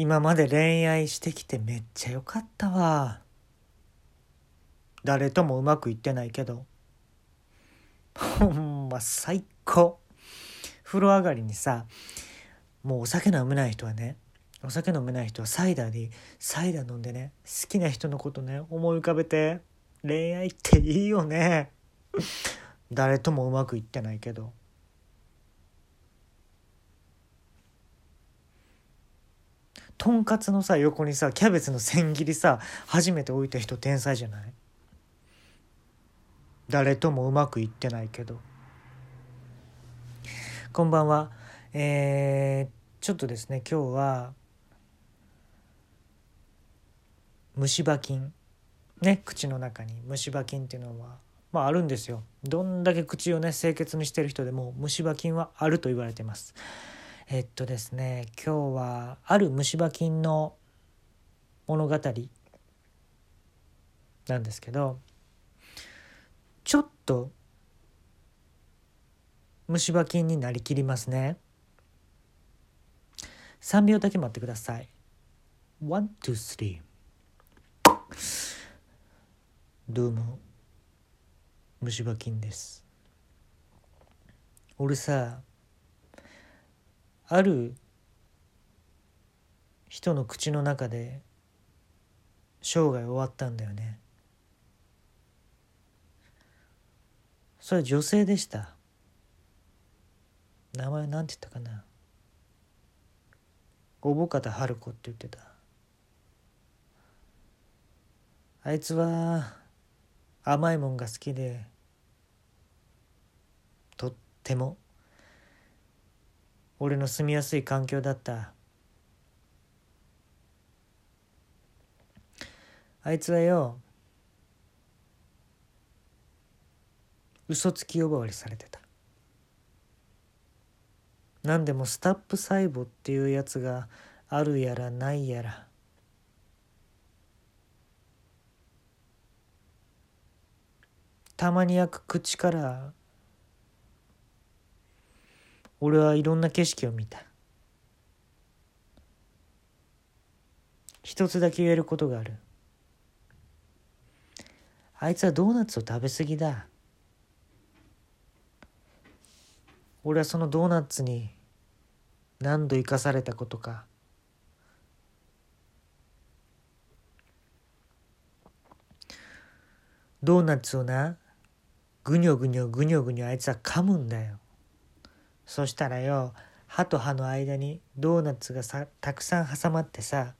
今まで恋愛してきてめっちゃよかったわ。誰ともうまくいってないけど。ほんま最高。風呂上がりにさもうお酒飲めない人はねお酒飲めない人はサイダーでサイダー飲んでね好きな人のことね思い浮かべて恋愛っていいよね。誰ともうまくいってないけど。とんかつのさ横にさキャベツの千切りさ初めて置いた人天才じゃない？誰ともうまくいってないけど。こんばんは。えー、ちょっとですね今日は虫歯菌。ね口の中に。虫歯菌っていうのはまああるんですよ。どんだけ口をね清潔にしてる人でも虫歯菌はあると言われてます。えっとですね今日はある虫歯菌の物語なんですけどちょっと虫歯菌になりきりますね。3秒だけ待ってください。 One, two, three。どうも虫歯菌です。俺さある人の口の中で生涯終わったんだよね。それ女性でした。名前なんて言ったかな。小保方春子って言ってた。あいつは甘いもんが好きでとっても俺の住みやすい環境だった。あいつはよ嘘つき呼ばわりされてた。何でもスタップ細胞っていうやつがあるやらないやら。たまに焼く口から俺はいろんな景色を見た。一つだけ言えることがある。あいつはドーナツを食べ過ぎだ。俺はそのドーナツに何度生かされたことか。ドーナツをなぐにょぐにょぐにょぐにょあいつは噛むんだよ。そしたらよ歯と歯の間にドーナツがさたくさん挟まってさ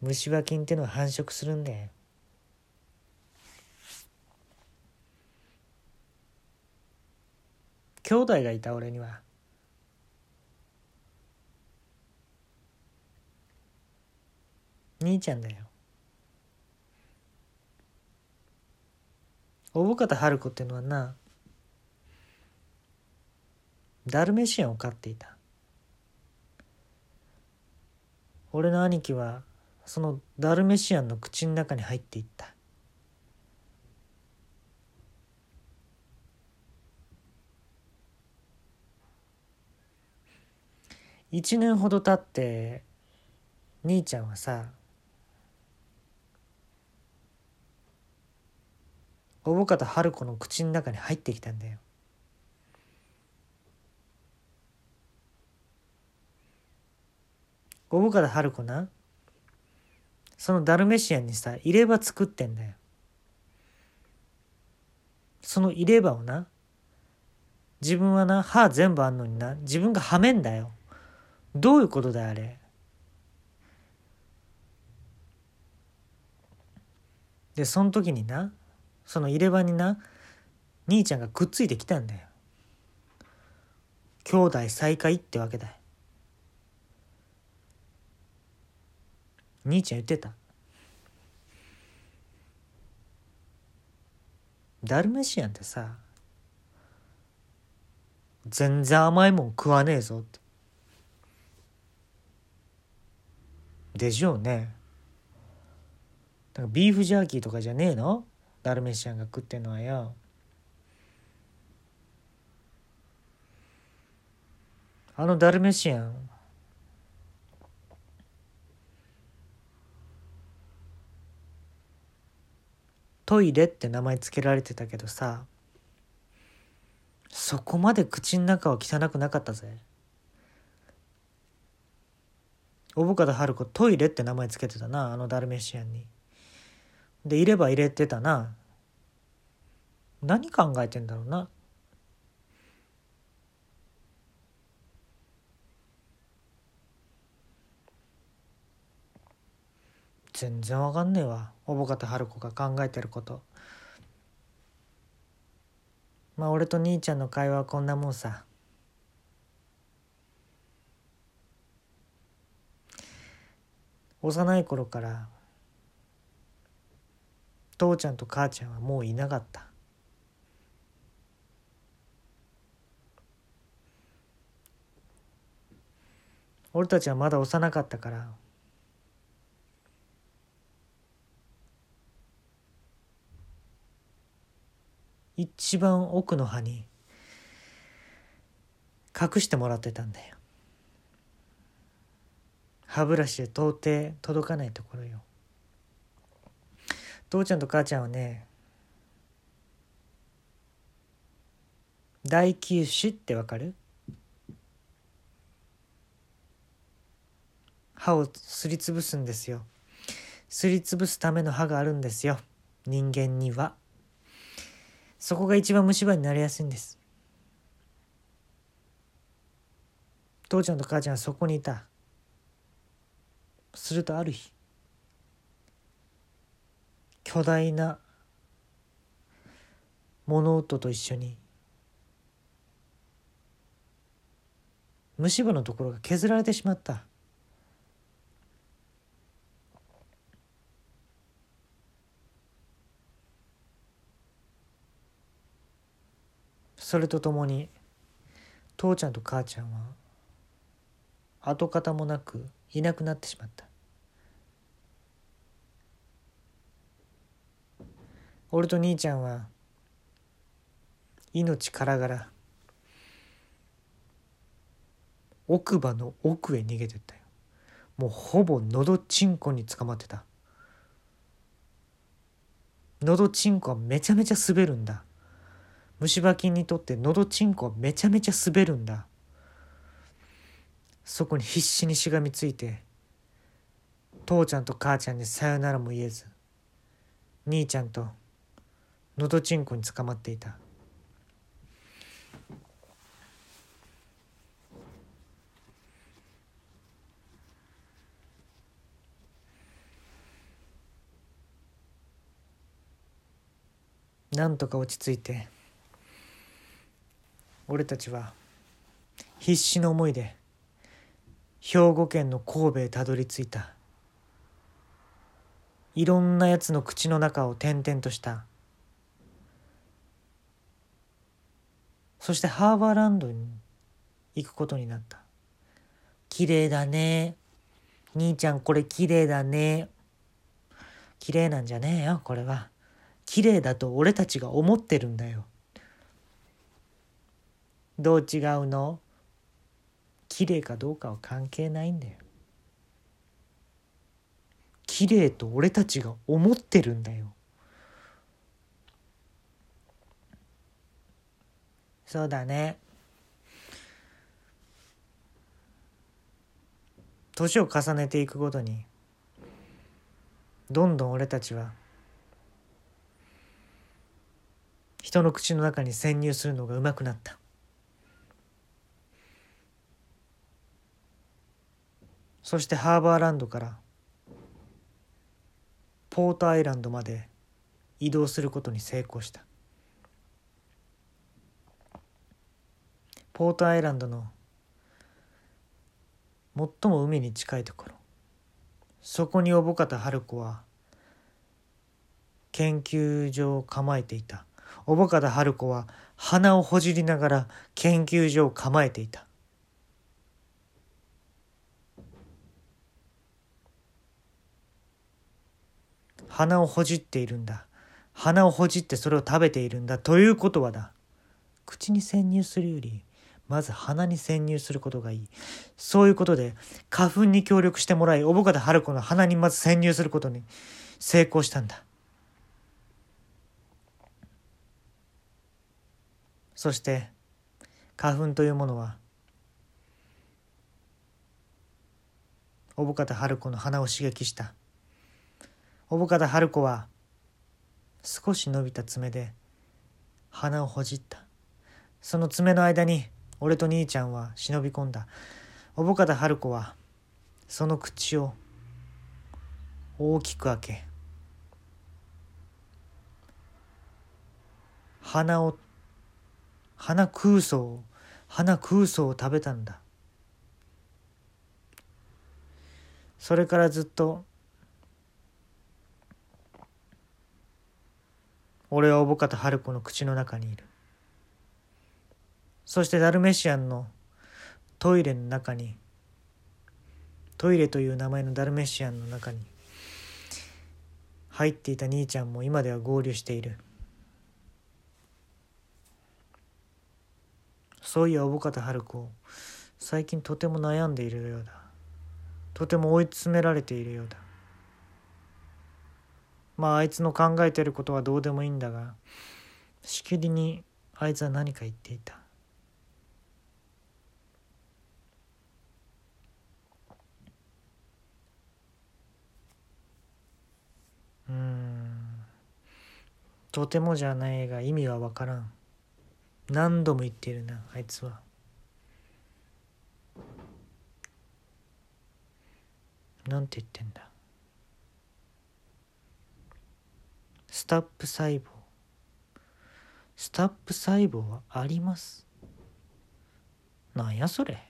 虫歯菌ってのは繁殖するんだよ。兄弟がいた俺には。兄ちゃんだよ。小保方春子ってのはなダルメシアンを飼っていた。俺の兄貴はそのダルメシアンの口の中に入っていった。1年ほど経って兄ちゃんはさ小保方春子の口の中に入ってきたんだよ。小保方春子な。そのダルメシアンにさ入れ歯作ってんだよ。その入れ歯をな自分はな歯全部あんのにな自分がはめんだよ。どういうことだよあれ。でその時になその入れ歯にな兄ちゃんがくっついてきたんだよ。兄弟再会ってわけだよ。兄ちゃん言ってた。ダルメシアンってさ全然甘いもん食わねえぞって。でしょうね。なんかビーフジャーキーとかじゃねえの？ダルメシアンが食ってんのはよ。あのダルメシアントイレって名前付けられてたけどさそこまで口の中は汚くなかったぜ。小深田春子トイレって名前付けてたなあのダルメシアンに。でいれば入れてたな。何考えてんだろうな。全然わかんねえわ。小保方春子が考えてること。まあ俺と兄ちゃんの会話はこんなもんさ。幼い頃から父ちゃんと母ちゃんはもういなかった。俺たちはまだ幼かったから一番奥の歯に隠してもらってたんだよ。歯ブラシで到底届かないところよ。父ちゃんと母ちゃんはね大臼歯ってわかる？歯をすりつぶすんですよ。すりつぶすための歯があるんですよ。人間には。そこが一番虫歯になりやすいんです。父ちゃんと母ちゃんはそこにいた。するとある日巨大な物音と一緒に虫歯のところが削られてしまった。それとともに父ちゃんと母ちゃんは跡形もなくいなくなってしまった。俺と兄ちゃんは命からがら奥歯の奥へ逃げてったよ。もうほぼのどちんこに捕まってた。のどちんこはめちゃめちゃ滑るんだ。虫歯菌にとってのどちんこはめちゃめちゃ滑るんだ。そこに必死にしがみついて父ちゃんと母ちゃんにさよならも言えず兄ちゃんとのどちんこに捕まっていた。なんとか落ち着いて俺たちは必死の思いで兵庫県の神戸へたどり着いた。いろんなやつの口の中を転々とした。そしてハーバーランドに行くことになった。綺麗だね。兄ちゃんこれ綺麗だね。綺麗なんじゃねえよこれは。綺麗だと俺たちが思ってるんだよ。どう違うの？綺麗かどうかは関係ないんだよ。綺麗と俺たちが思ってるんだよ。そうだね。年を重ねていくごとにどんどん俺たちは人の口の中に潜入するのがうまくなった。そしてハーバーランドからポートアイランドまで移動することに成功した。ポートアイランドの最も海に近いところ。そこに小保方春子は研究所を構えていた。小保方春子は鼻をほじりながら研究所を構えていた。鼻をほじっているんだ。鼻をほじってそれを食べているんだ。ということはだ。口に潜入するよりまず鼻に潜入することがいい。そういうことで花粉に協力してもらい小保方春子の鼻にまず潜入することに成功したんだ。そして花粉というものは小保方春子の鼻を刺激した。小保方春子は少し伸びた爪で鼻をほじった。その爪の間に俺と兄ちゃんは忍び込んだ。小保方春子はその口を大きく開け鼻を鼻空想を鼻空想を食べたんだ。それからずっと俺はおぼかた春子の口の中にいる。そしてダルメシアンのトイレの中にトイレという名前のダルメシアンの中に入っていた兄ちゃんも今では合流している。そういやおぼかた春子最近とても悩んでいるようだ。とても追い詰められているようだ。まああいつの考えてることはどうでもいいんだがしきりにあいつは何か言っていた。うん。とてもじゃないが意味は分からん。何度も言っているなあいつは。なんて言ってんだ。スタップ細胞。スタップ細胞はあります。なんやそれ。